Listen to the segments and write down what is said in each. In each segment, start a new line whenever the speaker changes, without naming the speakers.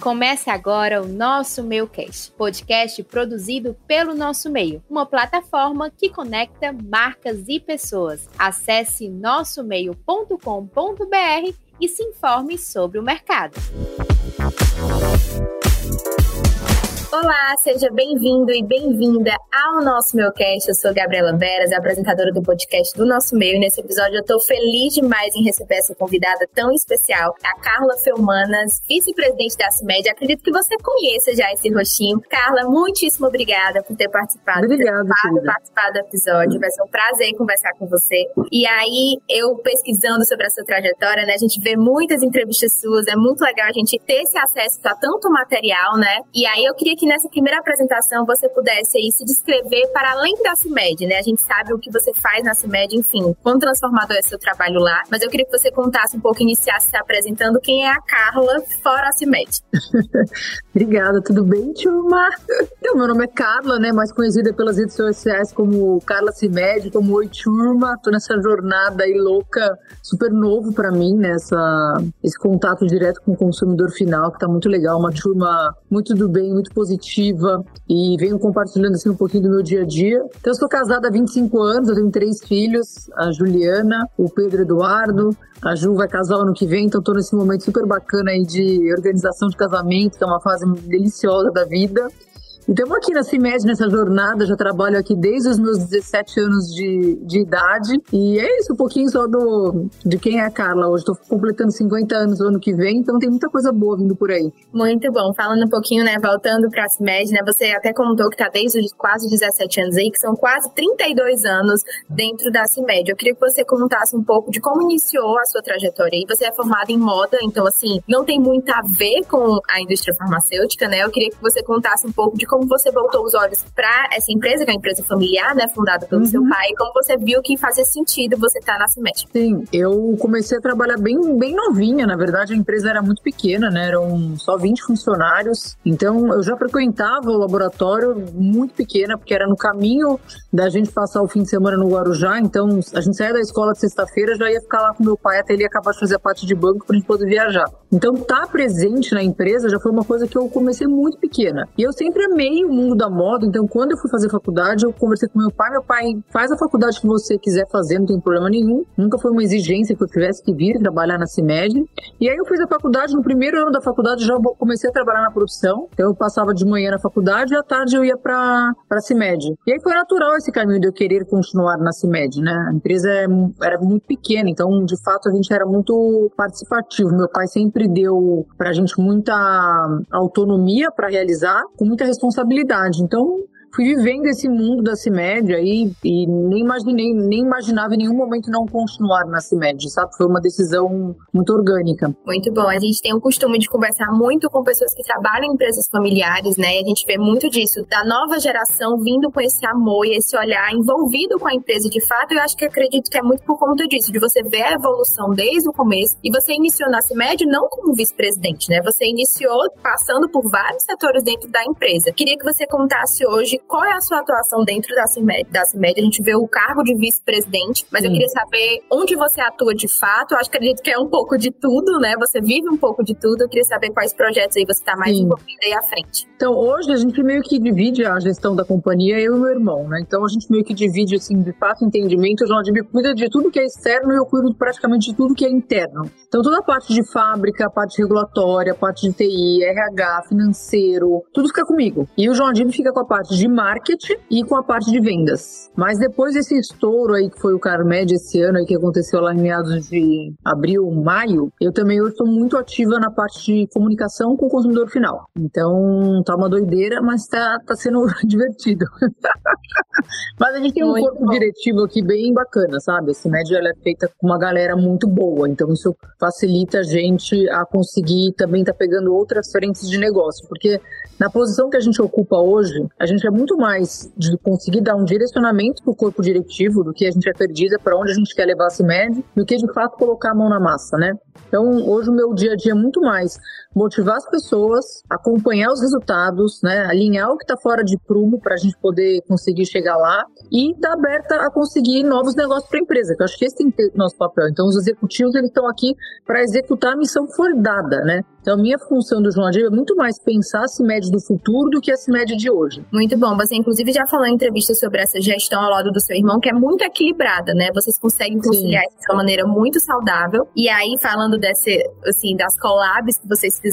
Comece agora o Nosso Meio Cast, podcast produzido pelo Nosso Meio, uma plataforma que conecta marcas e pessoas. Acesse nossomeio.com.br e se informe sobre o mercado. Olá, seja bem-vindo e bem-vinda ao nosso Meucast. Eu sou Gabriela Veras, apresentadora do podcast do Nosso Meio. E nesse episódio eu estou feliz demais em receber essa convidada tão especial, a Carla Felmanas, vice-presidente da CIMED. Acredito que você conheça já esse rostinho. Carla, muitíssimo obrigada por ter participado.
Obrigada,
por ter participado do episódio. Vai ser um prazer conversar com você. E aí, eu pesquisando sobre a sua trajetória, né, a gente vê muitas entrevistas suas, é muito legal a gente ter esse acesso a tanto material, né? E aí eu queria que nessa primeira apresentação você pudesse aí se descrever para além da CIMED, né? A gente sabe o que você faz na CIMED, enfim, quão transformador é seu trabalho lá, mas eu queria que você contasse um pouco, iniciasse se apresentando quem é a Carla fora a CIMED.
Obrigada, tudo bem, turma? Então, meu nome é Carla, né, mais conhecida pelas redes sociais como Carla CIMED, como Oi, turma. Tô nessa jornada aí louca, super novo para mim, né, esse contato direto com o consumidor final, que tá muito legal, uma turma muito do bem, muito positiva positiva e venho compartilhando assim um pouquinho do meu dia a dia. Então, eu sou casada há 25 anos, eu tenho três filhos, a Juliana, o Pedro Eduardo, a Ju vai casar ano que vem, então estou nesse momento super bacana aí de organização de casamento, que é uma fase deliciosa da vida. Então, aqui na CIMED, nessa jornada, já trabalho aqui desde os meus 17 anos de, de idade. E é isso, um pouquinho só do, de quem é a Carla hoje. Estou completando 50 anos no ano que vem, então tem muita coisa boa vindo por aí.
Muito bom. Falando um pouquinho, né, voltando para a CIMED, né, você até contou que está desde os quase 17 anos aí, que são quase 32 anos dentro da CIMED. Eu queria que você contasse um pouco de como iniciou a sua trajetória. E você é formada em moda, então, assim, não tem muito a ver com a indústria farmacêutica, né? Eu queria que você contasse um pouco de como como você voltou os olhos para essa empresa, que é uma empresa familiar, né, fundada pelo uhum. seu pai, como você viu que fazia sentido você estar tá na CIMET?
Sim, eu comecei a trabalhar bem, bem novinha, na verdade a empresa era muito pequena, né, eram só 20 funcionários, então eu já frequentava o laboratório muito pequena, porque era no caminho da gente passar o fim de semana no Guarujá, então a gente saía da escola de sexta-feira, já ia ficar lá com meu pai até ele acabar de fazer a parte de banco para a gente poder viajar. Então estar tá presente na empresa já foi uma coisa que eu comecei muito pequena. E eu sempre amei amei o mundo da moda, então quando eu fui fazer faculdade, eu conversei com meu pai. Meu pai faz a faculdade que você quiser fazer, não tem problema nenhum. Nunca foi uma exigência que eu tivesse que vir trabalhar na CIMED. E aí eu fiz a faculdade, no primeiro ano da faculdade já comecei a trabalhar na produção. Então eu passava de manhã na faculdade e à tarde eu ia para a CIMED. E aí foi natural esse caminho de eu querer continuar na CIMED, né? A empresa é era muito pequena, então de fato a gente era muito participativo. Meu pai sempre deu pra gente muita autonomia para realizar, com muita responsabilidade responsabilidade. Então, fui vivendo esse mundo da CIMED aí e nem imaginei, nem imaginava em nenhum momento não continuar na CIMED, sabe? Foi uma decisão muito orgânica.
Muito bom. A gente tem o costume de conversar muito com pessoas que trabalham em empresas familiares, né? E a gente vê muito disso, da nova geração vindo com esse amor e esse olhar envolvido com a empresa de fato. Eu acho que acredito que é muito por conta disso, de você ver a evolução desde o começo. E você iniciou na CIMED não como vice-presidente, né? Você iniciou passando por vários setores dentro da empresa. Queria que você contasse hoje qual é a sua atuação dentro da CIMED? Da CIMED a gente vê o cargo de vice-presidente, mas eu queria saber onde você atua de fato. Eu acho que acredito que é um pouco de tudo, né? Você vive um pouco de tudo. Eu queria saber quais projetos aí você está mais Sim. envolvida aí à frente.
Então, hoje a gente meio que divide a gestão da companhia, eu e meu irmão, né? Então a gente meio que divide, assim, de fato, entendimento. O João Adib cuida de tudo que é externo e eu cuido praticamente de tudo que é interno. Então, toda a parte de fábrica, a parte regulatória, a parte de TI, RH, financeiro, tudo fica comigo. E o João Adib fica com a parte de marketing e com a parte de vendas. Mas depois desse estouro aí que foi o Carmed esse ano aí que aconteceu lá em meados de abril, maio, eu também estou muito ativa na parte de comunicação com o consumidor final. Então tá uma doideira, mas tá, tá sendo divertido. mas a gente tem um muito corpo bom. diretivo aqui bem bacana, sabe? Esse médio ela é feita com uma galera muito boa, então isso facilita a gente a conseguir também tá pegando outras frentes de negócio, porque na posição que a gente ocupa hoje, a gente é muito mais de conseguir dar um direcionamento para o corpo diretivo do que a gente acredita, para onde a gente quer levar a CIMED, do que de fato colocar a mão na massa, né? Então, hoje o meu dia a dia é muito mais motivar as pessoas, acompanhar os resultados, né, alinhar o que está fora de prumo para a gente poder conseguir chegar lá e estar tá aberta a conseguir novos negócios para a empresa. Que eu acho que esse tem que ser nosso papel. Então, os executivos eles estão aqui para executar a missão que for dada, né? Então, a minha função do João Adil é muito mais pensar a CIMED do futuro do que a CIMED de hoje.
Muito bom. Você, inclusive, já falou em entrevista sobre essa gestão ao lado do seu irmão, que é muito equilibrada, né? Vocês conseguem conciliar Sim. isso de uma maneira muito saudável. E aí, falando desse, assim, das collabs que vocês fizeram,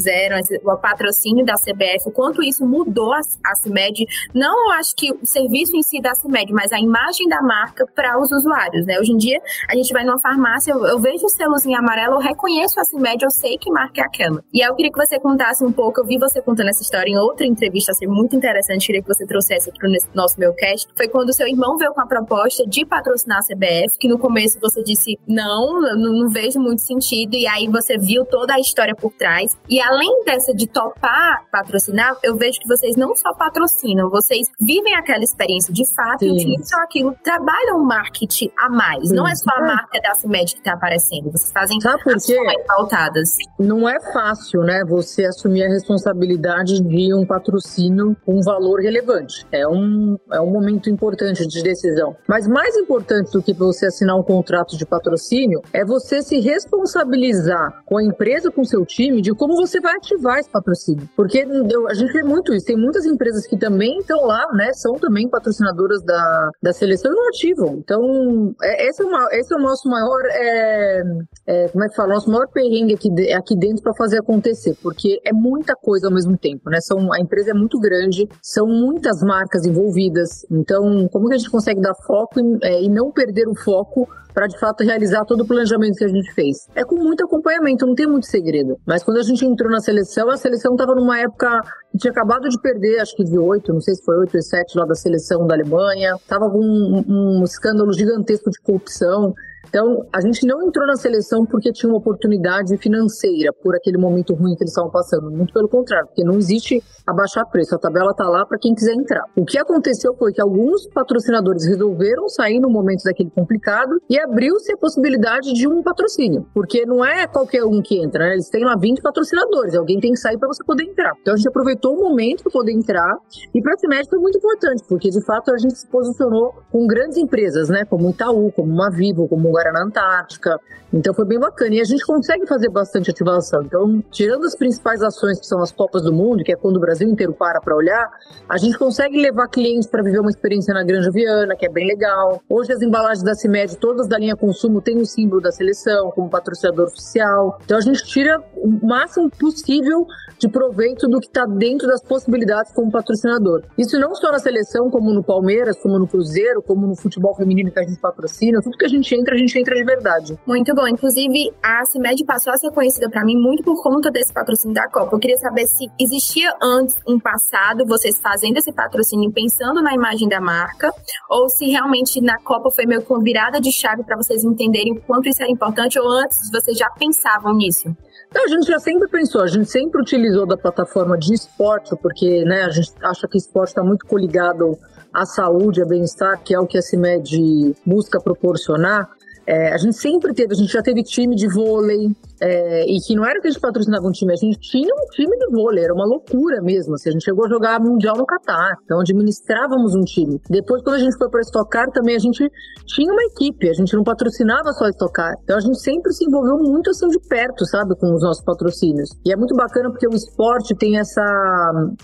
o patrocínio da CBF, o quanto isso mudou a, a CIMED, não acho que o serviço em si da CIMED, mas a imagem da marca para os usuários, né? Hoje em dia, a gente vai numa farmácia, eu, eu vejo o selozinho amarelo, eu reconheço a CIMED, eu sei que marca é aquela. E aí eu queria que você contasse um pouco, eu vi você contando essa história em outra entrevista, assim, muito interessante, queria que você trouxesse aqui pro nosso meu cast, foi quando seu irmão veio com a proposta de patrocinar a CBF, que no começo você disse, não, não, não vejo muito sentido, e aí você viu toda a história por trás. E além dessa de topar patrocinar, eu vejo que vocês não só patrocinam, vocês vivem aquela experiência de fato Sim. e utilizam aquilo, trabalham o marketing a mais. Sim. Não é só a marca da CIMED que está aparecendo, vocês fazem
Sabe por quê?
pautadas.
Não é fácil, né, você assumir a responsabilidade de um patrocínio com um valor relevante. É um, é um momento importante de decisão. Mas mais importante do que você assinar um contrato de patrocínio é você se responsabilizar com a empresa, com o seu time, de como você vai ativar esse patrocínio. Porque eu, a gente vê muito isso. Tem muitas empresas que também estão lá, né? São também patrocinadoras da, da seleção e não ativam. Então, é, esse, é uma, esse é o nosso maior, é, é, como é que fala? Nosso maior perrengue aqui, aqui dentro para fazer acontecer. Porque é muita coisa ao mesmo tempo, né? São, a empresa é muito grande, são muitas marcas envolvidas. Então, como que a gente consegue dar foco e, é, e não perder o foco para de fato realizar todo o planejamento que a gente fez. É com muito acompanhamento, não tem muito segredo. Mas quando a gente entrou na seleção, a seleção estava numa época que tinha acabado de perder, acho que de oito, não sei se foi oito ou sete lá da seleção da Alemanha, tava com um, um escândalo gigantesco de corrupção. Então, a gente não entrou na seleção porque tinha uma oportunidade financeira por aquele momento ruim que eles estavam passando. Muito pelo contrário, porque não existe abaixar preço. A tabela está lá para quem quiser entrar. O que aconteceu foi que alguns patrocinadores resolveram sair no momento daquele complicado e abriu-se a possibilidade de um patrocínio. Porque não é qualquer um que entra, né? Eles têm lá 20 patrocinadores. Alguém tem que sair para você poder entrar. Então, a gente aproveitou o momento para poder entrar. E para a foi muito importante, porque de fato a gente se posicionou com grandes empresas, né? Como Itaú, como uma Vivo, como Guaraná Antártica. Então foi bem bacana. E a gente consegue fazer bastante ativação. Então, tirando as principais ações que são as Copas do Mundo, que é quando o Brasil inteiro para para olhar, a gente consegue levar clientes para viver uma experiência na Granja Viana, que é bem legal. Hoje as embalagens da CIMED, todas da linha consumo, têm o símbolo da seleção como patrocinador oficial. Então a gente tira o máximo possível de proveito do que está dentro das possibilidades como patrocinador. Isso não só na seleção, como no Palmeiras, como no Cruzeiro, como no futebol feminino que a gente patrocina. Tudo que a gente entra, a gente entra de verdade.
Muito bom. Inclusive, a CIMED passou a ser conhecida para mim muito por conta desse patrocínio da Copa. Eu queria saber se existia antes um passado, vocês fazendo esse patrocínio pensando na imagem da marca, ou se realmente na Copa foi meio com virada de chave para vocês entenderem o quanto isso era importante, ou antes vocês já pensavam nisso?
Não, a gente já sempre pensou, a gente sempre utilizou da plataforma de esporte, porque né, a gente acha que esporte está muito coligado à saúde, a bem-estar, que é o que a CIMED busca proporcionar. É, a gente sempre teve, a gente já teve time de vôlei, é, e que não era que a gente patrocinava um time, a gente tinha um time de vôlei, era uma loucura mesmo. Assim, a gente chegou a jogar Mundial no Catar, então administrávamos um time. Depois, quando a gente foi para Estocar, também a gente tinha uma equipe, a gente não patrocinava só Estocar. Então a gente sempre se envolveu muito assim de perto, sabe, com os nossos patrocínios. E é muito bacana porque o esporte tem essa.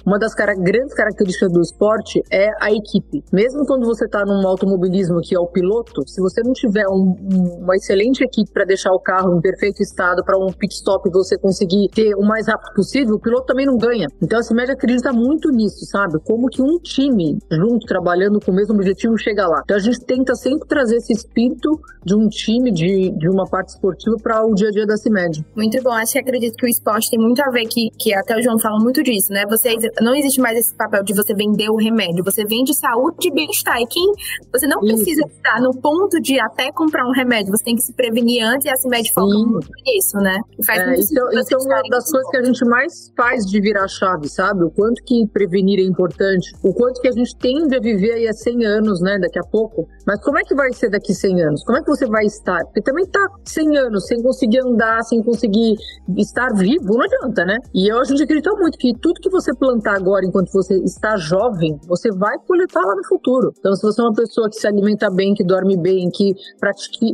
Uma das grandes características do esporte é a equipe. Mesmo quando você está num automobilismo que é o piloto, se você não tiver um, uma excelente equipe para deixar o carro em perfeito estado para um pit stop você conseguir ter o mais rápido possível, o piloto também não ganha. Então a CIMED acredita muito nisso, sabe? Como que um time junto, trabalhando com o mesmo objetivo, chega lá. Então a gente tenta sempre trazer esse espírito de um time, de, de uma parte esportiva para o dia a dia da CIMED.
Muito bom. Acho que acredito que o esporte tem muito a ver, que, que até o João fala muito disso, né? Você, não existe mais esse papel de você vender o remédio, você vende saúde e bem-estar. E quem você não precisa Isso. estar no ponto de até comprar um remédio, você tem que se prevenir antes e a CIMED foca muito nisso isso, né?
E faz é, isso, isso é uma das coisas que a gente mais faz de virar chave, sabe? O quanto que prevenir é importante, o quanto que a gente tende a viver aí há 100 anos, né, daqui a pouco. Mas como é que vai ser daqui 100 anos? Como é que você vai estar? Porque também tá 100 anos sem conseguir andar, sem conseguir estar vivo, não adianta, né? E eu, a gente acredita muito que tudo que você plantar agora enquanto você está jovem, você vai coletar lá no futuro. Então, se você é uma pessoa que se alimenta bem, que dorme bem, que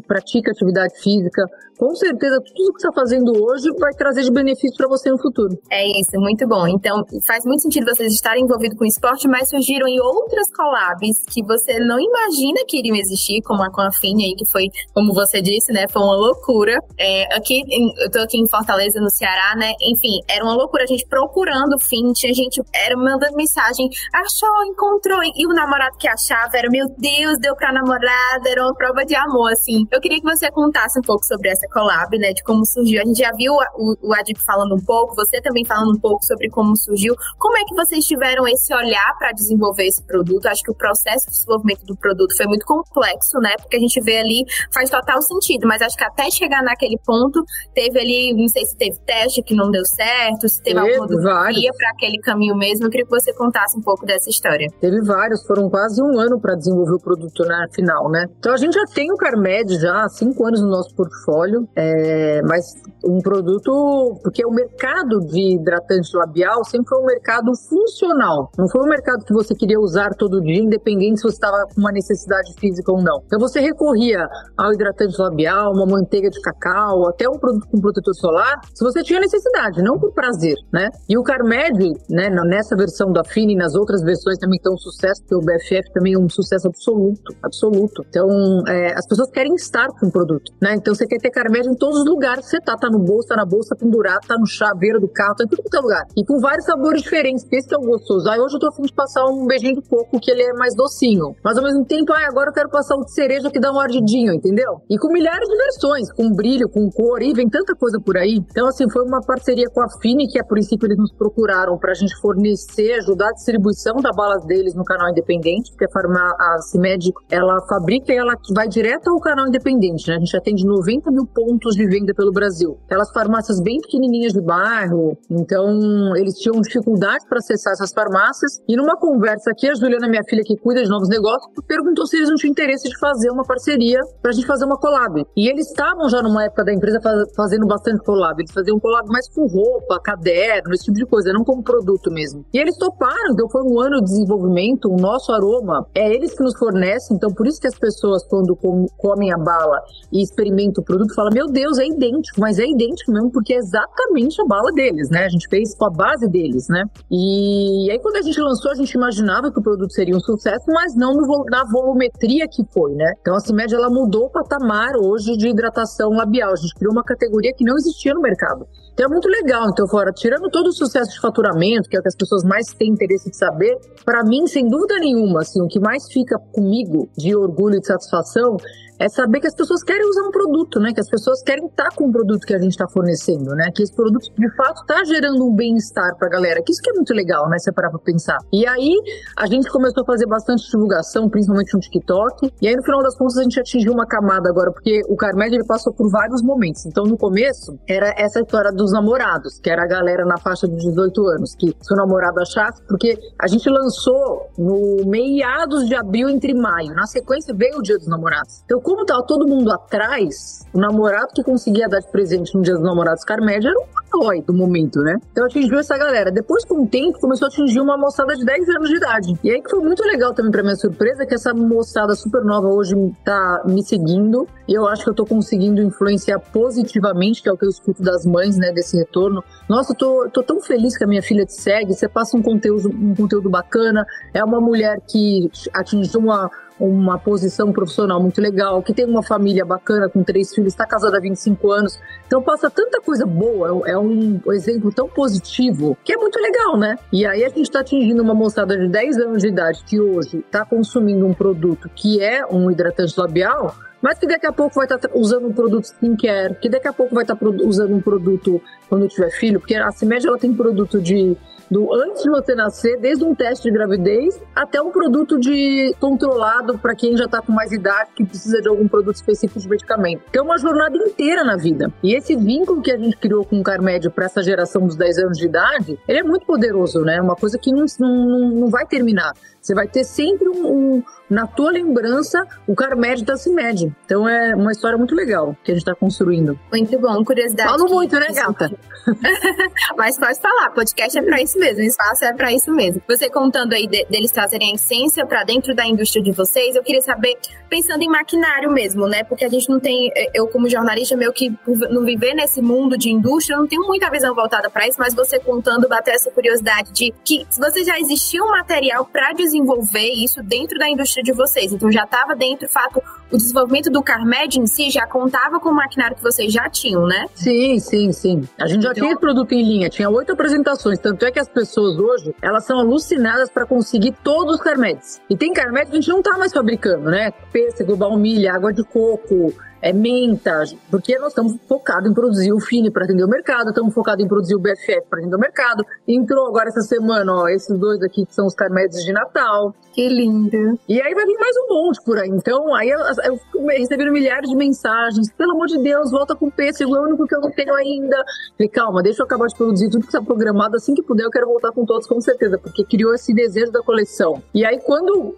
pratica, atividade física, com certeza tudo que está fazendo hoje vai trazer de benefício para você no futuro.
É isso, muito bom. Então, faz muito sentido vocês estarem envolvidos com esporte, mas surgiram em outras collabs que você não imagina que iriam existir, como a com a Fini aí, que foi, como você disse, né, foi uma loucura. É, aqui, eu tô aqui em Fortaleza, no Ceará, né, enfim, era uma loucura a gente procurando Fini, tinha gente, era mandando mensagem, achou, encontrou, e o namorado que achava era, meu Deus, deu pra namorada, era uma prova de amor, assim. Eu queria que você contasse um pouco sobre essa collab, né? De como surgiu. A gente já viu o, o Adip falando um pouco, você também falando um pouco sobre como surgiu. Como é que vocês tiveram esse olhar para desenvolver esse produto? Acho que o processo de desenvolvimento do produto foi muito complexo, né? Porque a gente vê ali, faz total sentido, mas acho que até chegar naquele ponto, teve ali, não sei se teve teste que não deu certo, se teve, teve alguma via para aquele caminho mesmo. Eu queria que você contasse um pouco dessa história.
Teve vários, foram quase um ano para desenvolver o produto na final, né? Então a gente já tem o Carmed já há cinco anos no nosso portfólio é, mas um produto, porque o mercado de hidratante labial sempre foi um mercado funcional, não foi um mercado que você queria usar todo dia, independente se você estava com uma necessidade física ou não. Então você recorria ao hidratante labial, uma manteiga de cacau, até um produto com protetor solar, se você tinha necessidade, não por prazer, né? E o Carmed, né, nessa versão da Fini e nas outras versões também estão um sucesso, porque o BFF também é um sucesso absoluto, absoluto. Então, é, as pessoas querem estar com o produto, né? Então você quer ter Carmed em todos os lugares que você tá. Tá no bolso, tá na bolsa pendurado, tá no chaveiro do carro, tá em tudo quanto é lugar. E com vários sabores diferentes, esse é o gostoso. Aí hoje eu tô afim de passar um beijinho de coco, que ele é mais docinho. Mas ao mesmo tempo, ah, agora eu quero passar um de cereja que dá um ardidinho, entendeu? E com milhares de versões, com brilho, com cor, e vem tanta coisa por aí. Então, assim, foi uma parceria com a Fini, que a princípio eles nos procuraram pra gente fornecer, ajudar a distribuição da balas deles no canal independente, porque a, farma, a CIMED, ela fabrica e ela vai direto ao canal independente, né? A gente atende 90 mil pontos de venda pelo Brasil. Aquelas farmácias bem pequenininhas de bairro, então eles tinham dificuldade para acessar essas farmácias. E numa conversa aqui, a Juliana, minha filha que cuida de novos negócios, perguntou se eles não tinham interesse de fazer uma parceria para a gente fazer uma collab. E eles estavam já numa época da empresa fazendo bastante collab. Eles faziam collab mais com roupa, caderno, esse tipo de coisa, não como produto mesmo. E eles toparam, então foi um ano de desenvolvimento. O nosso aroma é eles que nos fornecem, então por isso que as pessoas, quando comem a bala e experimentam o produto, falam: Meu Deus, é idêntico, mas é idêntico mesmo porque é exatamente a bala deles, né? A gente fez com a base deles, né? E aí quando a gente lançou, a gente imaginava que o produto seria um sucesso, mas não na volumetria que foi, né? Então a CIMED, ela mudou o patamar hoje de hidratação labial. A gente criou uma categoria que não existia no mercado. Então é muito legal. Então, fora, tirando todo o sucesso de faturamento, que é o que as pessoas mais têm interesse de saber, para mim, sem dúvida nenhuma, assim, o que mais fica comigo de orgulho e de satisfação é saber que as pessoas querem usar um produto, né? Que as pessoas querem estar com o produto que a gente está fornecendo, né? Que esse produto, de fato, está gerando um bem-estar para a galera. Que isso que é muito legal, né? Se parar para pensar. E aí, a gente começou a fazer bastante divulgação, principalmente no TikTok. E aí, no final das contas, a gente atingiu uma camada agora, porque o Carmed, ele passou por vários momentos. Então, no começo, era essa história dos namorados, que era a galera na faixa de 18 anos, que seu namorado achasse, porque a gente lançou no meados de abril, entre maio. Na sequência, veio o Dia dos Namorados. Então, como tava todo mundo atrás, o namorado que conseguia dar de presente no dia dos namorados Carmédia era um herói do momento, né? Então atingiu essa galera. Depois, com o tempo, começou a atingir uma moçada de 10 anos de idade. E aí que foi muito legal também pra minha surpresa, que essa moçada super nova hoje tá me seguindo. E eu acho que eu tô conseguindo influenciar positivamente, que é o que eu escuto das mães, né, desse retorno. Nossa, eu tô, tô tão feliz que a minha filha te segue, você passa um conteúdo, um conteúdo bacana. É uma mulher que atingiu uma uma posição profissional muito legal, que tem uma família bacana com três filhos, está casada há 25 anos. Então passa tanta coisa boa, é um exemplo tão positivo, que é muito legal, né? E aí a gente está atingindo uma moçada de 10 anos de idade que hoje está consumindo um produto que é um hidratante labial, mas que daqui a pouco vai estar tá usando um produto skincare, que daqui a pouco vai estar tá usando um produto quando tiver filho, porque a CIMED ela tem produto de do antes de você nascer, desde um teste de gravidez até um produto de controlado para quem já está com mais idade, que precisa de algum produto específico de medicamento. Então, é uma jornada inteira na vida. E esse vínculo que a gente criou com o Carmed para essa geração dos 10 anos de idade, ele é muito poderoso, né? Uma coisa que não, não, não vai terminar. Você vai ter sempre um, um na tua lembrança, o Carmed da CIMED. Então é uma história muito legal que a gente está construindo.
Muito bom, curiosidade.
Falo muito, né, gata?
Mas pode falar, podcast é para isso mesmo, espaço é para isso mesmo. Você contando aí de, deles trazerem a essência para dentro da indústria de vocês, eu queria saber, pensando em maquinário mesmo, né? Porque a gente não tem, eu como jornalista, meio que não viver nesse mundo de indústria, não tenho muita visão voltada para isso, mas você contando, bater essa curiosidade de que se você já existia um material para desenvolver desenvolver isso dentro da indústria de vocês. Então já estava dentro, fato, o desenvolvimento do Carmed em si já contava com o maquinário que vocês já tinham, né?
Sim, sim, sim. A gente já então... tinha produto em linha, tinha oito apresentações, tanto é que as pessoas hoje, elas são alucinadas para conseguir todos os Carmeds. E tem Carmed que a gente não tá mais fabricando, né? Pêssego, baunilha, água de coco, é menta, porque nós estamos focados em produzir o Fini para atender o mercado, estamos focados em produzir o BFF para atender o mercado. Entrou agora essa semana, ó, esses dois aqui que são os carmédios de Natal.
Que lindo.
E aí vai vir mais um monte por aí. Então, aí eu, eu recebi milhares de mensagens. Pelo amor de Deus, volta com pêssego, é o único que eu não tenho ainda. Falei, calma, deixa eu acabar de produzir tudo que está programado. Assim que puder, eu quero voltar com todos, com certeza, porque criou esse desejo da coleção. E aí, quando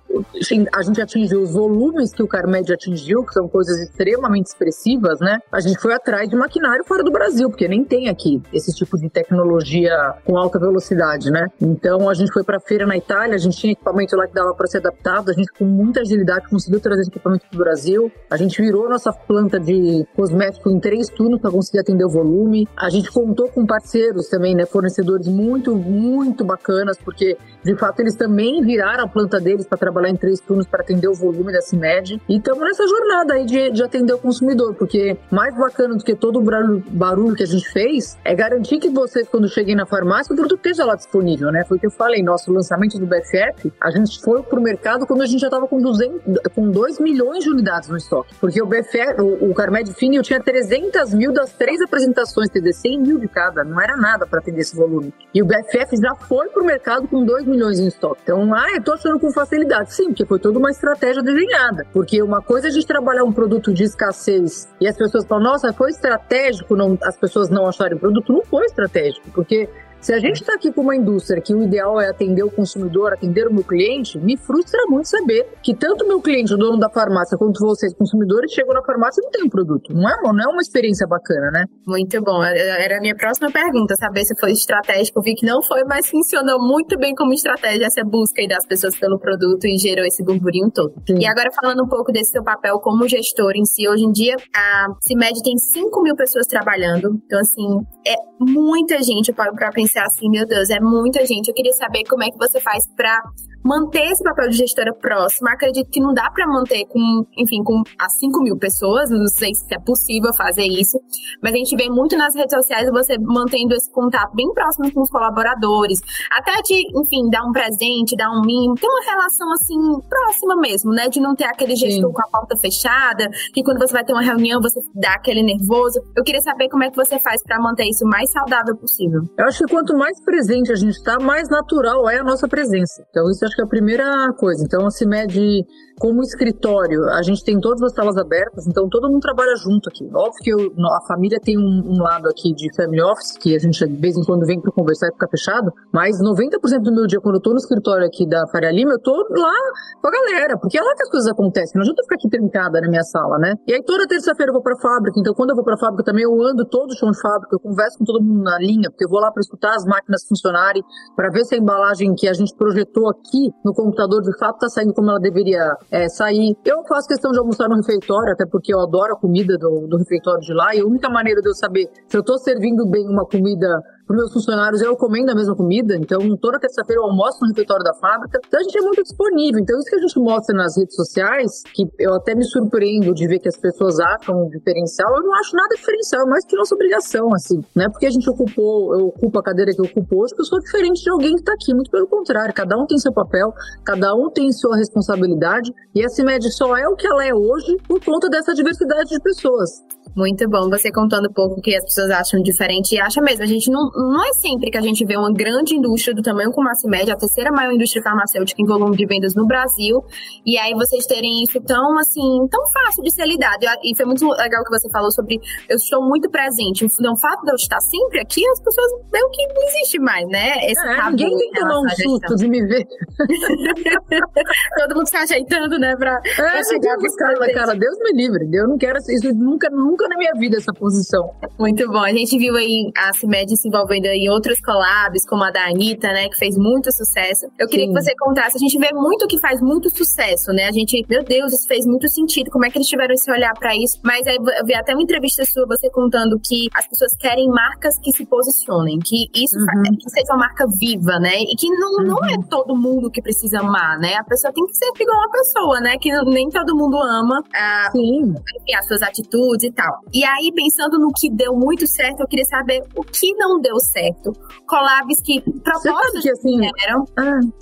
a gente atingiu os volumes que o Carmed atingiu, que são coisas extremamente expressivas, né? A gente foi atrás de maquinário fora do Brasil, porque nem tem aqui esse tipo de tecnologia com alta velocidade, né? Então a gente foi para feira na Itália, a gente tinha equipamento lá que dava para ser adaptado, a gente com muita agilidade conseguiu trazer esse equipamento para o Brasil. A gente virou nossa planta de cosmético em três turnos para conseguir atender o volume. A gente contou com parceiros também, né? Fornecedores muito, muito bacanas, porque de fato eles também viraram a planta deles para trabalhar em três turnos para atender o volume da CIMED. E estamos nessa jornada aí de, de atender o consumidor, porque mais bacana do que todo o barulho que a gente fez é garantir que vocês, quando cheguem na farmácia, o produto esteja lá disponível, né? Foi o que eu falei, nosso lançamento do BFF, a gente foi pro mercado quando a gente já estava com, 200, com 2 milhões de unidades no estoque. Porque o BFF, o, o Carmed Fini, eu tinha 300 mil das três apresentações, dizer, 100 mil de cada, não era nada para atender esse volume. E o BFF já foi pro mercado com 2 milhões em estoque. Então, ah, eu tô achando com facilidade. Sim, porque foi toda uma estratégia desenhada. Porque uma coisa é a gente trabalhar um produto de escassez e as pessoas falam, nossa, foi estratégico não, as pessoas não acharem o produto, não foi estratégico, porque se a gente está aqui com uma indústria que o ideal é atender o consumidor, atender o meu cliente, me frustra muito saber que tanto o meu cliente, o dono da farmácia, quanto vocês, consumidores, chegam na farmácia e não tem um produto. Não é, não é uma experiência bacana, né?
Muito bom. Era a minha próxima pergunta, saber se foi estratégico. Vi que não foi, mas funcionou muito bem como estratégia essa busca aí das pessoas pelo produto e gerou esse burburinho todo. Sim. E agora falando um pouco desse seu papel como gestor em si, hoje em dia a CIMED tem 5 mil pessoas trabalhando. Então, assim, é muita gente para pensar pensar assim, meu Deus, é muita gente. Eu queria saber como é que você faz para manter esse papel de gestora próxima. Acredito que não dá para manter com, enfim, com as 5 mil pessoas, não sei se é possível fazer isso, mas a gente vê muito nas redes sociais você mantendo esse contato bem próximo com os colaboradores, até de, enfim, dar um presente, dar um mimo, ter uma relação assim próxima mesmo, né? De não ter aquele gestor Sim. com a porta fechada, que quando você vai ter uma reunião você dá aquele nervoso. Eu queria saber como é que você faz para manter isso o mais saudável possível.
Eu acho que quanto mais presente a gente está, mais natural é a nossa presença. Então isso acho que é a primeira coisa. Então, a CIMED, como escritório, a gente tem todas as salas abertas, então todo mundo trabalha junto aqui. Óbvio que eu, a família tem um, um, lado aqui de family office, que a gente de vez em quando vem para conversar e ficar fechado, mas 90% do meu dia, quando eu tô no escritório aqui da Faria Lima, eu tô lá com a galera, porque é lá que as coisas acontecem. Não adianta ficar aqui trancada na minha sala, né? E aí toda terça-feira eu vou pra fábrica, então quando eu vou pra fábrica também eu ando todo o chão de fábrica, eu converso com todo mundo na linha, porque eu vou lá para escutar as máquinas funcionarem, para ver se a embalagem que a gente projetou aqui no computador de fato está saindo como ela deveria é, sair. Eu faço questão de almoçar no refeitório, até porque eu adoro a comida do, do refeitório de lá, e a única maneira de eu saber se eu estou servindo bem uma comida para meus funcionários, eu comendo a mesma comida, então toda terça-feira eu almoço no refeitório da fábrica. Então a gente é muito disponível. Então isso que a gente mostra nas redes sociais, que eu até me surpreendo de ver que as pessoas acham diferencial, eu não acho nada diferencial, mais que nossa obrigação, assim. Não é porque a gente ocupou, eu ocupo a cadeira que eu ocupo hoje, que eu sou diferente de alguém que está aqui. Muito pelo contrário, cada um tem seu papel, cada um tem sua responsabilidade, e a CIMED só é o que ela é hoje por conta dessa diversidade de pessoas.
Muito bom. Você contando um pouco o que as pessoas acham diferente. E acha mesmo, a gente não, não é sempre que a gente vê uma grande indústria do tamanho como a CIMED, a terceira maior indústria farmacêutica em volume de vendas no Brasil. E aí vocês terem isso tão, assim, tão fácil de ser lidado. E foi muito legal que você falou sobre eu estou muito presente. O fato de eu estar sempre aqui, as pessoas veem que não existe mais, né?
Esse é, ninguém tem que tomar um susto de me ver.
Todo mundo se ajeitando, né? Pra, é, pra
chegar cara, cara, Deus me livre. Eu não quero isso nunca, nunca na minha vida, essa posição.
Muito bom. A gente viu aí a CIMED se envolvendo em outros collabs, como a da Anitta, né? Que fez muito sucesso. Eu queria Sim. que você contasse. A gente vê muito que faz muito sucesso, né? A gente, meu Deus, isso fez muito sentido. Como é que eles tiveram esse olhar para isso? Mas aí eu vi até uma entrevista sua, você contando que as pessoas querem marcas que se posicionem, que isso uhum. que seja uma marca viva, né? E que não, uhum. não é uhum. todo mundo que precisa amar, né? A pessoa tem que ser igual uma pessoa, né? Que nem todo mundo ama ah, enfim, as suas atitudes e tal. E aí, pensando no que deu muito certo, eu queria saber o que não deu certo. Collabs que propostas que, assim,
eram.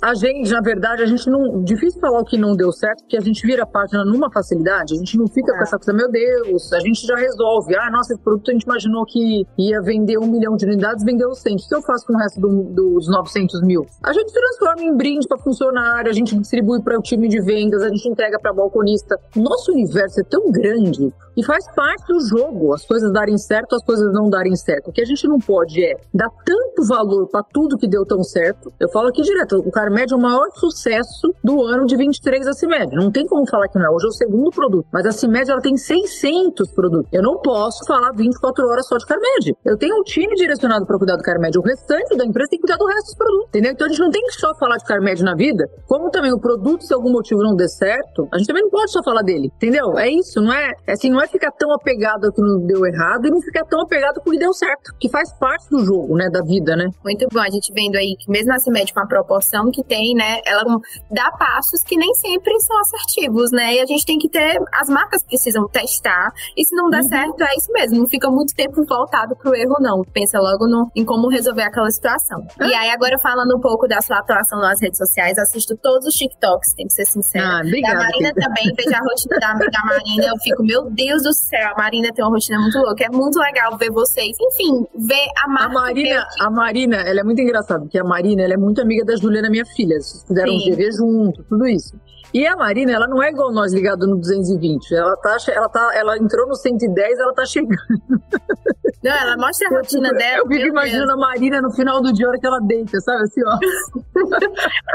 a gente, na verdade, a gente não. Difícil falar o que não deu certo, porque a gente vira a página numa facilidade, a gente não fica com essa coisa, meu Deus, a gente já resolve. Ah, nossa, esse produto a gente imaginou que ia vender um milhão de unidades, vendeu 100. O que eu faço com o resto do, dos 900 mil? A gente transforma em brinde para funcionário, a gente distribui para o time de vendas, a gente entrega para balconista. Nosso universo é tão grande e faz parte do jogo as coisas darem certo, as coisas não darem certo. O que a gente não pode é dar tanto valor para tudo que deu tão certo. Eu falo aqui direto, o Carmed é o maior sucesso do ano de 23 a CIMED. Não tem como falar que não é. Hoje é o segundo produto, mas a CIMED ela tem 600 produtos. Eu não posso falar 24 horas só de Carmed. Eu tenho um time direcionado para cuidar do Carmed. O restante da empresa tem que cuidar do resto dos produtos, entendeu? Então a gente não tem que só falar de Carmed na vida, como também o produto, se algum motivo não der certo, a gente também não pode só falar dele, entendeu? É isso, não é, é assim, não é ficar tão apegado ao que não deu errado e não ficar tão apegado com o que deu certo, que faz parte do jogo, né, da vida, né?
Muito bom, a gente vendo aí que mesmo a CIMED com a proporção que tem, né, ela dá passos que nem sempre são assertivos, né, e a gente tem que ter, as marcas precisam testar, e se não der uhum. certo, é isso mesmo, não fica muito tempo voltado pro erro, não, pensa logo no, em como resolver aquela situação. Uhum. E aí, agora falando um pouco da sua atuação nas redes sociais, assisto todos os TikToks, tem que ser sincera. Ah, obrigada, da Marina também, vejo a rotina da, da Marina, eu fico, meu Deus do céu, a Marina tem uma rotina muito louca. É muito legal ver vocês. Enfim, ver a marca.
A Marina, a Marina, ela é muito engraçada, porque a Marina, ela é muito amiga da Juliana, minha filha. Eles fizeram um TV junto, tudo isso. E a Marina, ela não é igual nós ligado no 220. Ela tá, ela tá, ela entrou no 110, ela tá chegando.
Não, ela mostra a rotina dela.
Eu fico imaginando Deus. a Marina no final do dia, hora que ela deita, sabe assim, ó.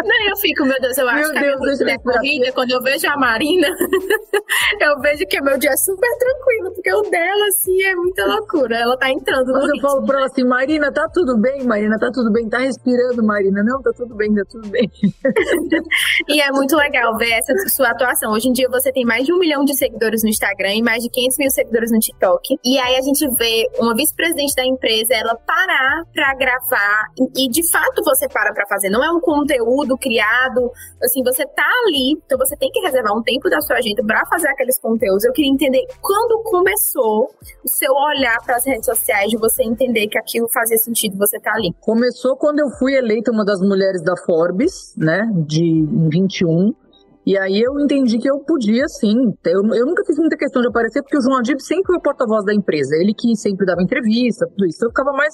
Não, eu fico, meu Deus, eu acho meu que Deus, a minha é corrida, quando eu vejo a Marina, eu vejo que meu dia é super tranquilo, porque o dela, assim, é muita loucura. Ela tá entrando
Mas eu falo pra ela assim, Marina, tá tudo bem, Marina, tá tudo bem, tá respirando, Marina. Não, tá tudo bem, tá tudo bem.
e é muito legal ver essa sua atuação. Hoje em dia você tem mais de um milhão de seguidores no Instagram e mais de 500 mil seguidores no TikTok. E aí a gente vê uma vice-presidente da empresa, ela parar pra gravar e de fato você para pra fazer. Não é um conteúdo criado, assim, você tá ali, então você tem que reservar um tempo da sua agenda pra fazer aqueles conteúdos. Eu queria entender quando começou o seu olhar para as redes sociais, de você entender que aquilo fazia sentido você tá ali.
Começou quando eu fui eleita uma das mulheres da Forbes, né, de 21. E aí eu entendi que eu podia sim. Eu, eu nunca fiz muita questão de aparecer, porque o João Adib sempre foi o porta-voz da empresa. Ele que sempre dava entrevista, tudo isso. Eu ficava mais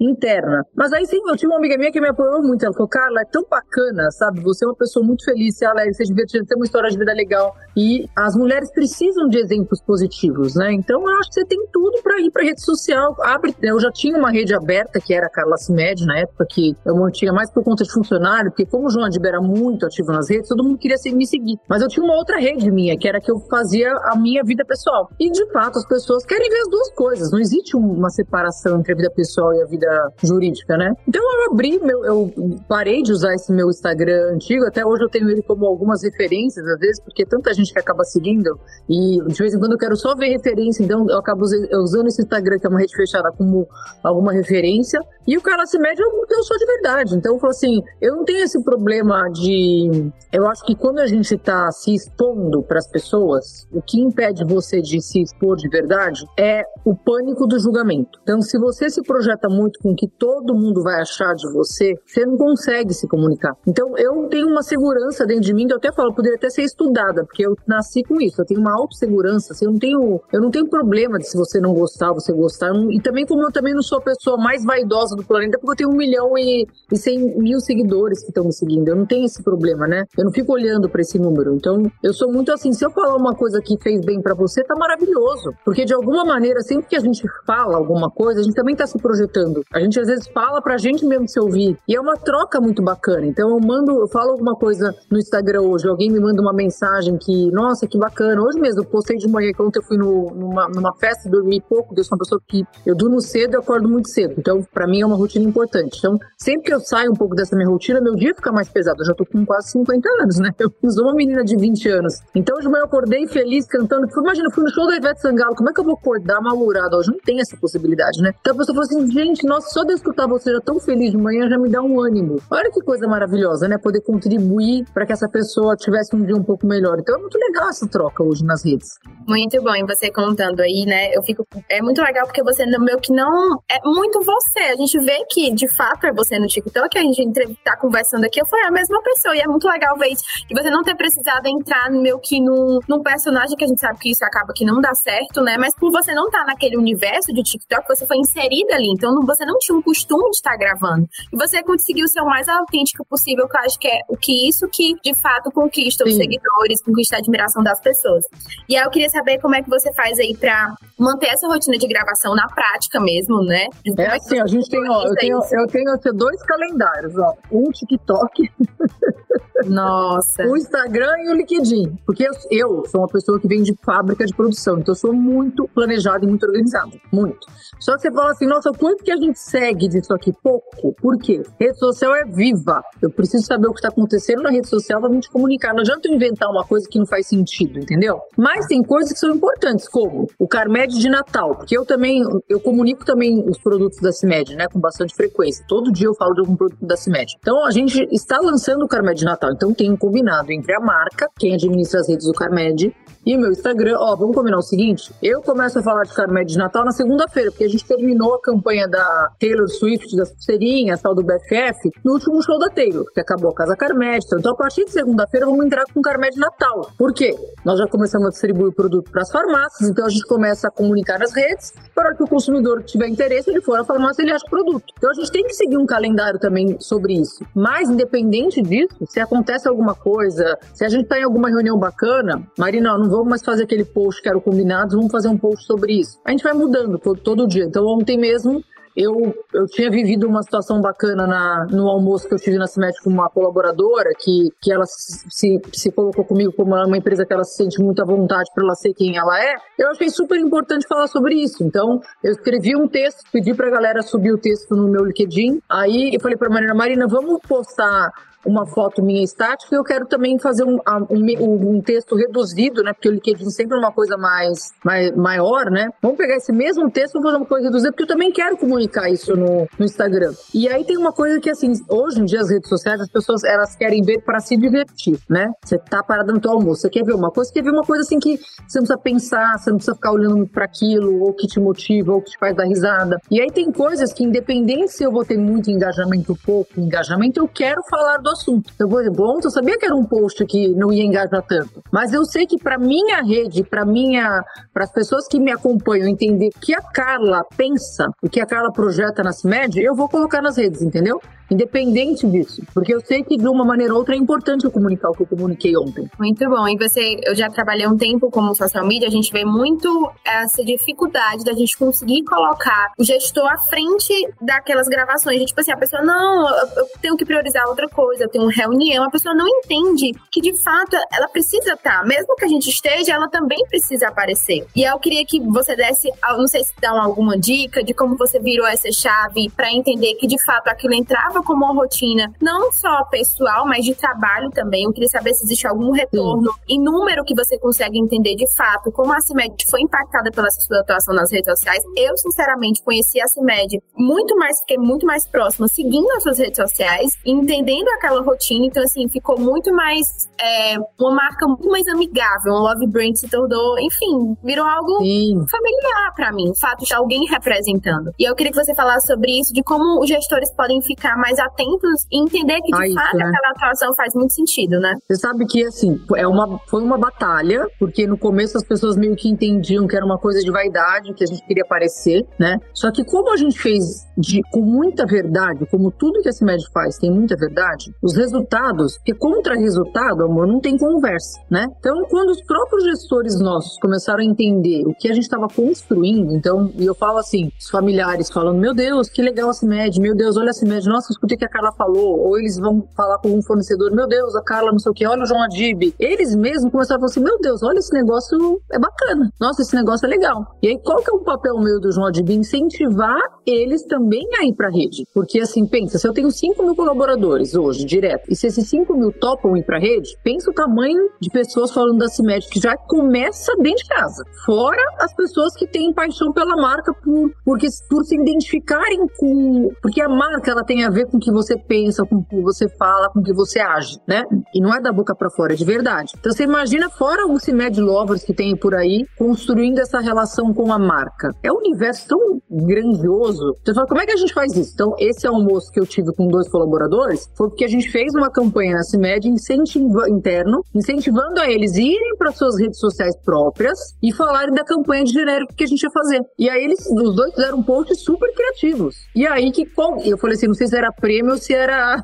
interna. Mas aí sim, eu tinha uma amiga minha que me apoiou muito. Ela falou, Carla, é tão bacana, sabe? Você é uma pessoa muito feliz, você é alegre, você é divertida, tem uma história de vida legal. E as mulheres precisam de exemplos positivos, né? Então eu acho que você tem tudo para ir para rede social. Abre, eu já tinha uma rede aberta, que era a Carla Cimed, na época, que eu mantinha mais por conta de funcionário, porque como o João Adib era muito ativo nas redes, todo mundo queria me seguir. Mas eu tinha uma outra rede minha, que era que eu fazia a minha vida pessoal. E de fato, as pessoas querem ver as duas coisas. Não existe uma separação entre a vida pessoal e a vida jurídica, né? Então eu abri, meu, eu parei de usar esse meu Instagram antigo. Até hoje eu tenho ele como algumas referências, às vezes, porque tanta gente que acaba seguindo. E de vez em quando eu quero só ver referência, então eu acabo usando esse Instagram, que é uma rede fechada, como alguma referência. E o cara se mede eu, eu sou de verdade. Então eu falo assim, eu não tenho esse problema de. Eu acho que quando a gente está se expondo para as pessoas, o que impede você de se expor de verdade é o pânico do julgamento. Então, se você se projeta muito com que todo mundo vai achar de você, você não consegue se comunicar. Então, eu tenho uma segurança dentro de mim, que eu até falo, poderia até ser estudada, porque eu nasci com isso. Eu tenho uma autossegurança, assim, eu não tenho, eu não tenho problema de se você não gostar, você gostar. E também, como eu também não sou a pessoa mais vaidosa do planeta, porque eu tenho um milhão e, e cem mil seguidores que estão me seguindo. Eu não tenho esse problema, né? Eu não fico olhando para esse número. Então, eu sou muito assim, se eu falar uma coisa que fez bem para você, tá maravilhoso. Porque de alguma maneira, sempre que a gente fala alguma coisa, a gente também tá se projetando. A gente às vezes fala pra gente mesmo se ouvir. E é uma troca muito bacana. Então, eu mando, eu falo alguma coisa no Instagram hoje, alguém me manda uma mensagem que, nossa, que bacana. Hoje mesmo, eu postei de manhã que ontem eu fui no, numa, numa festa, dormi pouco, eu sou uma pessoa que eu durmo cedo e acordo muito cedo. Então, para mim é uma rotina importante. Então, sempre que eu saio um pouco dessa minha rotina, meu dia fica mais pesado. Eu já tô com quase 50 anos, né? Eu sou uma menina de 20 anos. Então, hoje de manhã eu acordei feliz, cantando. Imagina, eu fui no show da Ivete Sangalo. Como é que eu vou acordar mal-humorado? Hoje não tem essa possibilidade, né? Então, a pessoa falou assim, gente, nossa, só de escutar você já tão feliz de manhã já me dá um ânimo. Olha que coisa maravilhosa, né? Poder contribuir para que essa pessoa tivesse um dia um pouco melhor. Então, é muito legal essa troca hoje nas redes.
Muito bom. E você contando aí, né? Eu fico. É muito legal porque você, meu que não. É muito você. A gente vê que, de fato, é você no TikTok. A gente tá conversando aqui. Eu fui a mesma pessoa. E é muito legal ver isso. E você não ter precisado entrar meu que num, num personagem que a gente sabe que isso acaba que não dá certo, né? Mas por você não estar tá naquele universo de TikTok, você foi inserida ali. Então você não tinha um costume de estar gravando. E você conseguiu ser o mais autêntico possível, que eu acho que é o que isso que, de fato, conquista Sim. os seguidores, conquista a admiração das pessoas. E aí eu queria saber como é que você faz aí pra manter essa rotina de gravação na prática mesmo, né?
É, é assim, a gente tem, ó, eu tenho, eu tenho assim, dois calendários, ó. Um TikTok.
Nossa.
o Instagram e o LinkedIn. Porque eu, eu, sou uma pessoa que vem de fábrica de produção, então eu sou muito planejada e muito organizada. Muito. Só que você fala assim, nossa, quanto que a gente segue disso aqui? Pouco. Por quê? Rede social é viva. Eu preciso saber o que está acontecendo na rede social para me comunicar. Não adianta eu inventar uma coisa que não faz sentido, entendeu? Mas tem coisas que são importantes, como o Carmed de Natal, porque eu também, eu comunico também os produtos da CIMED, né, com bastante frequência. Todo dia eu falo de algum produto da CIMED. Então a gente está lançando o Carmed de Natal, então tem um combinado entre a marca, quem administra as redes do Carmed, e o meu Instagram. Ó, vamos combinar o seguinte: eu começo a falar de Carmed de Natal na segunda-feira, porque a gente terminou a campanha da Taylor Swift, das pulseirinhas, tal do BFF, no último show da Taylor, que acabou a Casa Carmed. Então, a partir de segunda-feira, vamos entrar com Carmed Natal. Por quê? Nós já começamos a distribuir o produto para as farmácias, então a gente começa a comunicar nas redes, para que o consumidor tiver interesse, ele for à farmácia, ele acha o produto. Então, a gente tem que seguir um calendário também sobre isso. Mas, independente disso, se acontece alguma coisa, se a gente está em alguma reunião bacana, Marina, não vamos mais fazer aquele post que era o combinado, vamos fazer um post sobre isso. A gente vai mudando todo, todo dia. Então, ontem mesmo, eu, eu tinha vivido uma situação bacana na, no almoço que eu tive na CIMET com uma colaboradora que, que ela se, se colocou comigo como uma empresa que ela se sente muito à vontade para ela ser quem ela é. Eu achei super importante falar sobre isso. Então, eu escrevi um texto, pedi para a galera subir o texto no meu LinkedIn. Aí eu falei para Marina, Marina, vamos postar uma foto minha estática, eu quero também fazer um, um, um, texto reduzido, né? Porque o LinkedIn sempre é uma coisa mais, mais maior, né? Vamos pegar esse mesmo texto e fazer uma coisa reduzida, porque eu também quero comunicar isso no, no Instagram. E aí tem uma coisa que, assim, hoje em dia as redes sociais, as pessoas elas querem ver para se divertir, né? Você tá parado no teu almoço, você quer ver uma coisa, você quer ver uma coisa assim que você não precisa pensar, você não precisa ficar olhando para aquilo, ou que te motiva, ou que te faz dar risada. E aí tem coisas que, independente se eu vou ter muito engajamento ou pouco engajamento, eu quero falar do assunto. Eu vou dizer, bom, eu sabia que era um post que não ia engajar tanto, mas eu sei que para minha rede, para minha, para as pessoas que me acompanham entender o que a Carla pensa, o que a Carla projeta na CIMED, eu vou colocar nas redes, entendeu? Independente disso, porque eu sei que de uma maneira ou outra é importante eu comunicar o que eu comuniquei ontem.
Muito bom. E você, eu já trabalhei um tempo como social media, a gente vê muito essa dificuldade da gente conseguir colocar o gestor à frente daquelas gravações. A gente, tipo assim, a pessoa, não, eu tenho que priorizar outra coisa, eu tenho uma reunião, a pessoa não entende que de fato ela precisa estar, mesmo que a gente esteja, ela também precisa aparecer. E eu queria que você desse, não sei se dá alguma dica de como você virou essa chave para entender que de fato aquilo entrava como uma rotina, não só pessoal, mas de trabalho também. Eu queria saber se existe algum retorno Sim. em número que você consegue entender de fato como a CIMED foi impactada pela sua atuação nas redes sociais. Eu, sinceramente, conheci a CIMED muito mais, fiquei muito mais próxima, seguindo as suas redes sociais, entendendo aquela rotina. Então, assim, ficou muito mais é, uma marca muito mais amigável. Um Love Brand se tornou, enfim, virou algo Sim. familiar para mim, o fato de alguém representando. E eu queria que você falasse sobre isso, de como os gestores podem ficar mais atentos e entender que, de ah, fato, isso, né? aquela atuação faz muito sentido, né?
Você sabe que, assim, é uma, foi uma batalha, porque no começo as pessoas meio que entendiam que era uma coisa de vaidade, que a gente queria aparecer, né? Só que como a gente fez de, com muita verdade, como tudo que a CIMED faz tem muita verdade, os resultados, porque contra resultado, amor, não tem conversa, né? Então, quando os próprios gestores nossos começaram a entender o que a gente estava construindo, então, e eu falo assim, os familiares falando, meu Deus, que legal a CIMED, meu Deus, olha a CIMED, nossa, escutei que a Carla falou, ou eles vão falar com um fornecedor, meu Deus, a Carla não sei o que, olha o João Adib. Eles mesmos começaram a falar assim, meu Deus, olha esse negócio, é bacana, nossa, esse negócio é legal. E aí, qual que é o papel meu do João Adib? Incentivar eles também a ir para a rede. Porque assim, pensa, se eu tenho 5 mil colaboradores hoje, direto, e se esses 5 mil topam ir para a rede, pensa o tamanho de pessoas falando da CIMED que já começa dentro de casa. Fora as pessoas que têm paixão pela marca por, porque, por se identificarem com. Porque a marca ela tem a ver com o que você pensa, com o que você fala, com o que você age, né? E não é da boca para fora, é de verdade. Então você imagina fora os CIMED lovers que tem por aí, construindo essa relação com a marca. É um universo tão grandioso. Você fala, como é que a gente faz isso? Então, esse almoço que eu tive com dois colaboradores foi porque a gente fez uma campanha na CIMED incentiva, interno, incentivando a eles irem para suas redes sociais próprias e falarem da campanha de genérico que a gente ia fazer. E aí eles, os dois fizeram um post super criativos. E aí que eu falei assim, não sei se era prêmio se era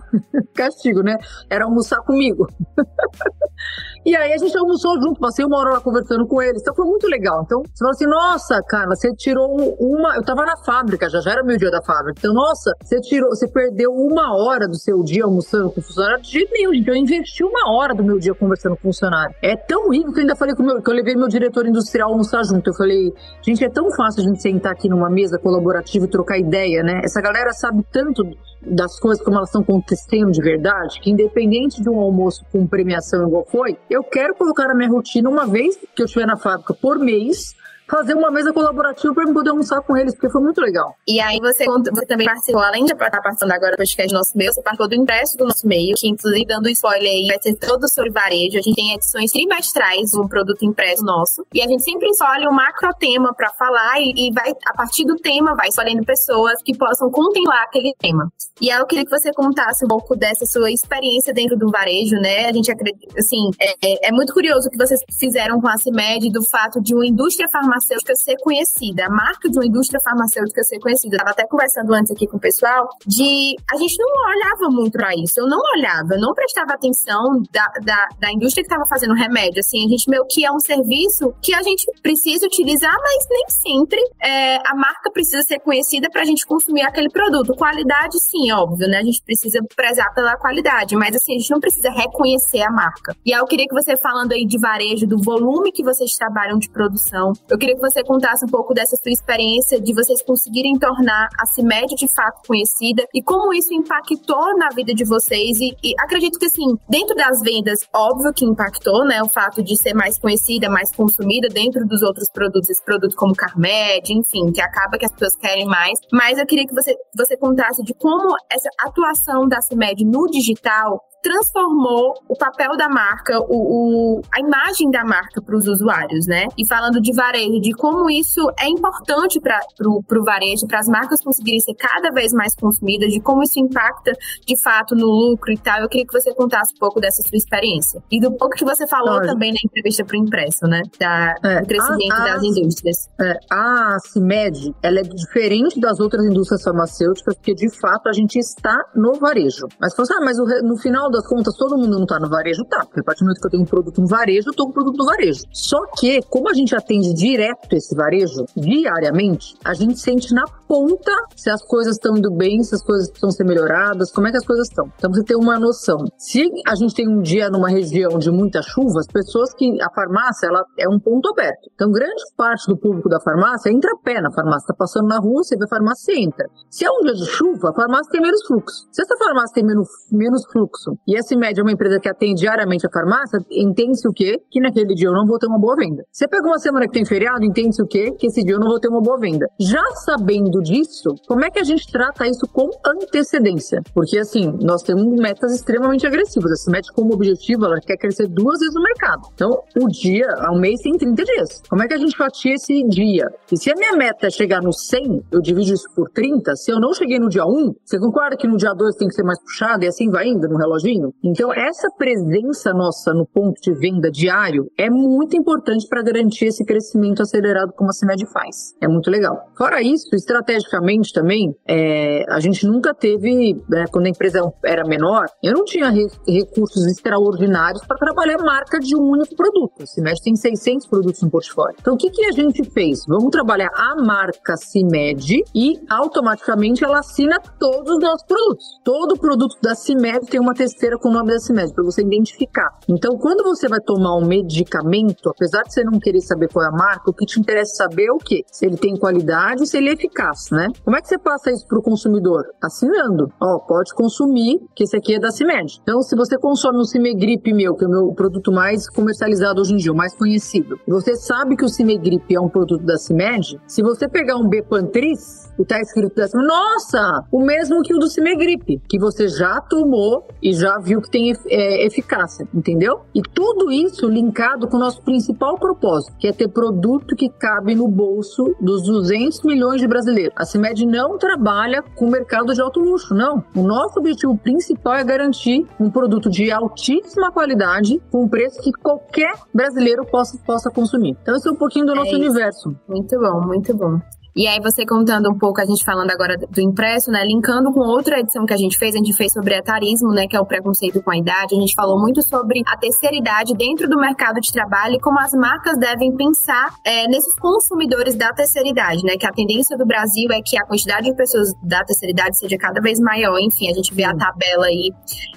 castigo, né? Era almoçar comigo. e aí a gente almoçou junto, passei uma hora lá conversando com eles. Então foi muito legal. Então você fala assim, nossa, cara, você tirou uma. Eu tava na fábrica, já já era meu dia da fábrica. Então, nossa, você tirou, você perdeu uma hora do seu dia almoçando com o funcionário? De jeito nenhum, gente. Eu investi uma hora do meu dia conversando com o funcionário. É tão rico que eu ainda falei com meu, que eu levei meu diretor industrial almoçar junto. Eu falei, gente, é tão fácil a gente sentar aqui numa mesa colaborativa e trocar ideia, né? Essa galera sabe tanto das coisas como elas estão acontecendo de verdade, que independente de um almoço com premiação igual foi, eu quero colocar na minha rotina uma vez que eu estiver na fábrica por mês, fazer uma mesa colaborativa para poder almoçar com eles, porque foi muito legal.
E aí você, você também participou, além de estar participando agora do podcast nosso meio, você participou do impresso do nosso meio, que inclusive dando spoiler aí, vai ser todo sobre varejo. A gente tem edições trimestrais do produto impresso nosso. E a gente sempre escolhe um macro tema para falar e, e, vai, a partir do tema, vai escolhendo pessoas que possam contemplar aquele tema. E aí eu queria que você contasse um pouco dessa sua experiência dentro do varejo, né? A gente acredita, assim, é, é, é muito curioso o que vocês fizeram com a CIMED do fato de uma indústria farmacêutica farmacêutica ser conhecida, a marca de uma indústria farmacêutica ser conhecida. Estava até conversando antes aqui com o pessoal de a gente não olhava muito para isso. Eu não olhava, eu não prestava atenção da, da, da indústria que estava fazendo remédio. Assim, a gente meio que é um serviço que a gente precisa utilizar, mas nem sempre é, a marca precisa ser conhecida para a gente consumir aquele produto. Qualidade, sim, óbvio, né? A gente precisa prezar pela qualidade, mas assim, a gente não precisa reconhecer a marca. E aí eu queria que você, falando aí de varejo, do volume que vocês trabalham de produção, eu queria que você contasse um pouco dessa sua experiência de vocês conseguirem tornar a CIMED de fato conhecida e como isso impactou na vida de vocês. E, e, acredito que, assim, dentro das vendas, óbvio que impactou, né? O fato de ser mais conhecida, mais consumida dentro dos outros produtos, esse produto como Carmed, enfim, que acaba que as pessoas querem mais. Mas eu queria que você, você contasse de como essa atuação da CIMED no digital transformou o papel da marca, o, o a imagem da marca para os usuários, né? E falando de varejo, de como isso é importante para o varejo, para as marcas conseguirem ser cada vez mais consumidas, de como isso impacta de fato no lucro e tal. Eu queria que você contasse um pouco dessa sua experiência. E do pouco que você falou também na entrevista para o Impresso, né? Da, é, do crescimento a, a, das indústrias.
É, a CIMED, ela é diferente das outras indústrias farmacêuticas, porque de fato a gente está no varejo. Mas ah, mas no final das contas, todo mundo não tá no varejo? Tá, porque a partir do momento que eu tenho um produto no varejo, eu tô com um produto no varejo. Só que, como a gente atende direto esse varejo, diariamente, a gente sente na aponta se as coisas estão indo bem, se as coisas precisam ser melhoradas, como é que as coisas estão. Então você tem uma noção. Se a gente tem um dia numa região de muita chuva, as pessoas que a farmácia ela é um ponto aberto. Então grande parte do público da farmácia entra a pé na farmácia, tá passando na rua, você vê a farmácia, entra. Se é um dia de chuva, a farmácia tem menos fluxo. Se essa farmácia tem menos, menos fluxo e essa média é uma empresa que atende diariamente a farmácia, entende-se o quê? Que naquele dia eu não vou ter uma boa venda. Você pega uma semana que tem feriado, entende-se o quê? Que esse dia eu não vou ter uma boa venda. Já sabendo disso, como é que a gente trata isso com antecedência? Porque assim, nós temos metas extremamente agressivas. Essa meta como objetivo, ela quer crescer duas vezes no mercado. Então, o dia, ao mês tem 30 dias. Como é que a gente fatia esse dia? E se a minha meta é chegar no 100, eu divido isso por 30. Se eu não cheguei no dia 1, você concorda que no dia 2 tem que ser mais puxado e assim vai indo no reloginho? Então, essa presença nossa no ponto de venda diário é muito importante para garantir esse crescimento acelerado como a CIMED faz. É muito legal. Fora isso, estrategicamente também, é, a gente nunca teve, né, quando a empresa era menor, eu não tinha re recursos extraordinários para trabalhar marca de um único produto. CIMED tem 600 produtos no portfólio. Então, o que, que a gente fez? Vamos trabalhar a marca CIMED e automaticamente ela assina todos os nossos produtos. Todo produto da CIMED tem uma testeira com o nome da CIMED para você identificar. Então, quando você vai tomar um medicamento, apesar de você não querer saber qual é a marca, o que te interessa saber é o quê? Se ele tem qualidade se ele é eficaz, né? Como é que você passa isso para o consumidor? Assinando. Ó, pode consumir, que esse aqui é da CIMED. Então, se você consome um Cimegrip meu, que é o meu produto mais comercializado hoje em dia, o mais conhecido, você sabe que o Cimegrip é um produto da CIMED, se você pegar um Bepantris, e tá escrito da nossa, o mesmo que o do Cimegrip, que você já tomou e já viu que tem é, eficácia, entendeu? E tudo isso linkado com o nosso principal propósito, que é ter produto que cabe no bolso dos 200 milhões de brasileiros. A CIMED não trabalha com o mercado de alto luxo, não. O nosso objetivo principal é garantir um produto de altíssima qualidade, com um preço que qualquer brasileiro possa, possa consumir. Então, esse é um pouquinho do nosso é universo.
Muito bom, muito bom. E aí você contando um pouco, a gente falando agora do impresso, né? Linkando com outra edição que a gente fez, a gente fez sobre etarismo, né? Que é o preconceito com a idade. A gente falou muito sobre a terceira idade dentro do mercado de trabalho e como as marcas devem pensar é, nesses consumidores da terceira idade, né? Que a tendência do Brasil é que a quantidade de pessoas da terceira idade seja cada vez maior. Enfim, a gente vê a tabela aí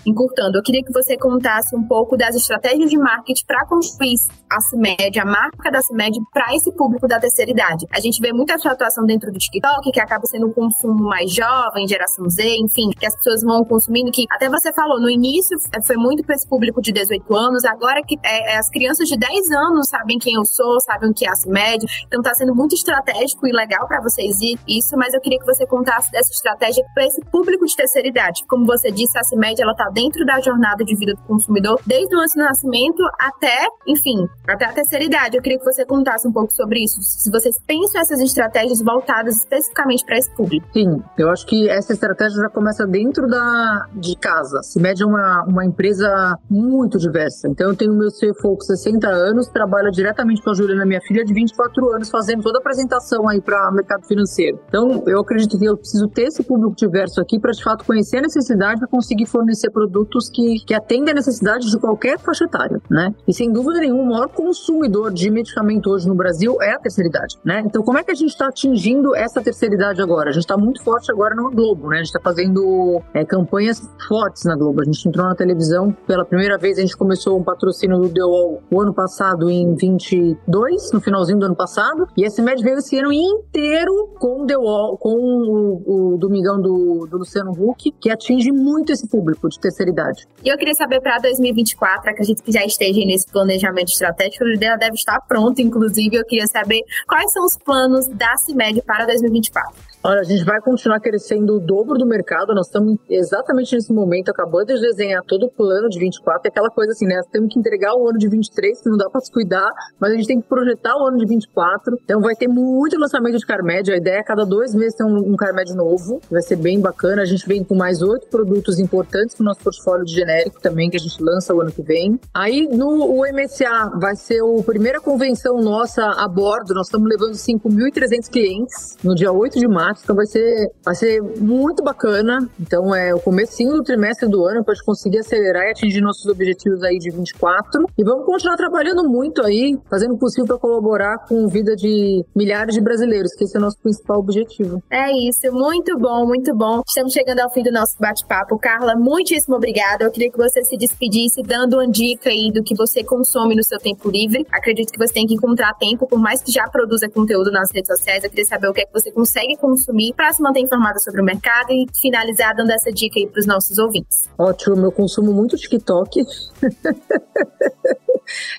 encurtando. Eu queria que você contasse um pouco das estratégias de marketing para construir a CIMED, a marca da CIMED, para esse público da terceira idade. A gente vê muita atuação dentro do TikTok, que acaba sendo um consumo mais jovem, geração Z, enfim, que as pessoas vão consumindo, que até você falou, no início é, foi muito para esse público de 18 anos, agora que é, é, as crianças de 10 anos sabem quem eu sou, sabem o que é a CIMED, então tá sendo muito estratégico e legal para vocês isso, mas eu queria que você contasse dessa estratégia para esse público de terceira idade. Como você disse, a CIMED, ela tá dentro da jornada de vida do consumidor, desde o antes do nascimento até, enfim, até a terceira idade. Eu queria que você contasse um pouco sobre isso. Se vocês pensam essas estratégias voltadas especificamente para esse público.
Sim, eu acho que essa estratégia já começa dentro da, de casa. Se mede uma, uma empresa muito diversa. Então, eu tenho meu CFO com 60 anos, trabalha diretamente com a Juliana, minha filha, de 24 anos, fazendo toda a apresentação aí para mercado financeiro. Então, eu acredito que eu preciso ter esse público diverso aqui para, de fato, conhecer a necessidade e conseguir fornecer produtos que, que atendem a necessidade de qualquer faixa etária, né? E, sem dúvida nenhuma, o maior consumidor de medicamento hoje no Brasil é a terceira idade, né? Então, como é que a gente está atingindo essa terceira idade agora. A gente está muito forte agora no Globo, né? A gente está fazendo é, campanhas fortes na Globo. A gente entrou na televisão pela primeira vez, a gente começou um patrocínio do The Wall o ano passado, em 22, no finalzinho do ano passado, e esse MED veio esse ano inteiro com The Wall, com o, o Domingão do, do Luciano Huck, que atinge muito esse público de terceira idade.
E eu queria saber para 2024, acredito que já esteja nesse planejamento estratégico, a ideia deve estar pronta, inclusive, eu queria saber quais são os planos da CIMED para 2024.
Olha, a gente vai continuar crescendo o dobro do mercado. Nós estamos exatamente nesse momento acabando de desenhar todo o plano de 24. É aquela coisa assim, né? Temos que entregar o ano de 23, que não dá para se cuidar, mas a gente tem que projetar o ano de 24. Então vai ter muito lançamento de Carmed. A ideia é cada dois meses ter um, um Carmed novo. Vai ser bem bacana. A gente vem com mais oito produtos importantes para o nosso portfólio de genérico também, que a gente lança o ano que vem. Aí no MSA vai ser a primeira convenção nossa a bordo. Nós estamos levando 5.300 clientes no dia 8 de maio então vai ser, vai ser muito bacana. Então é o comecinho do trimestre do ano para a gente conseguir acelerar e atingir nossos objetivos aí de 24. E vamos continuar trabalhando muito aí, fazendo o possível para colaborar com a vida de milhares de brasileiros, que esse é o nosso principal objetivo.
É isso, muito bom, muito bom. Estamos chegando ao fim do nosso bate-papo. Carla, muitíssimo obrigada. Eu queria que você se despedisse dando uma dica aí do que você consome no seu tempo livre. Acredito que você tem que encontrar tempo, por mais que já produza conteúdo nas redes sociais. Eu queria saber o que é que você consegue consumir para se manter informada sobre o mercado e finalizar dando essa dica aí para os nossos ouvintes.
Ótimo, eu consumo muito TikTok.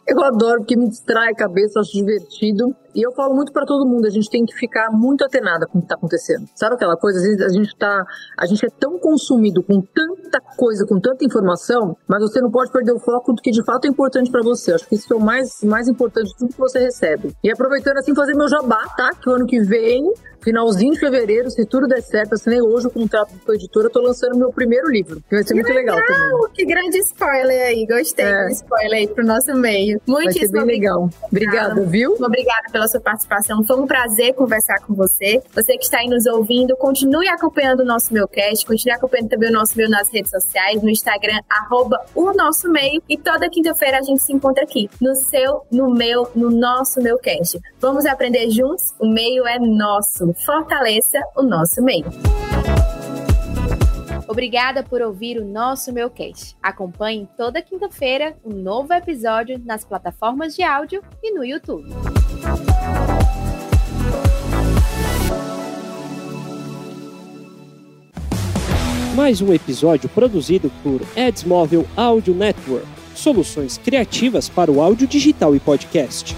eu adoro porque me distrai a cabeça, acho divertido. E eu falo muito para todo mundo, a gente tem que ficar muito atenada com o que está acontecendo. Sabe aquela coisa? Às vezes a gente tá, a gente é tão consumido com tanta coisa, com tanta informação, mas você não pode perder o foco do que de fato é importante para você. Acho que isso é o mais, mais importante de tudo que você recebe. E aproveitando assim, fazer meu jabá, tá? Que o ano que vem finalzinho de fevereiro, se tudo der certo, assinei hoje o contrato com a editora, tô lançando meu primeiro livro, que vai ser que muito legal, legal também.
Que grande spoiler aí, gostei é. do spoiler aí pro nosso meio.
Muito Vai ser bem legal. Obrigada, viu?
Obrigada pela sua participação, foi um prazer conversar com você. Você que está aí nos ouvindo, continue acompanhando o nosso Meucast, continue acompanhando também o nosso meio nas redes sociais, no Instagram, arroba o nosso meio, e toda quinta-feira a gente se encontra aqui, no seu, no meu, no nosso Meucast. Vamos aprender juntos? O meio é nosso fortaleça o nosso meio. Obrigada por ouvir o nosso Meucast. Acompanhe toda quinta-feira um novo episódio nas plataformas de áudio e no YouTube.
Mais um episódio produzido por Edsmóvel Audio Network. Soluções criativas para o áudio digital e podcast.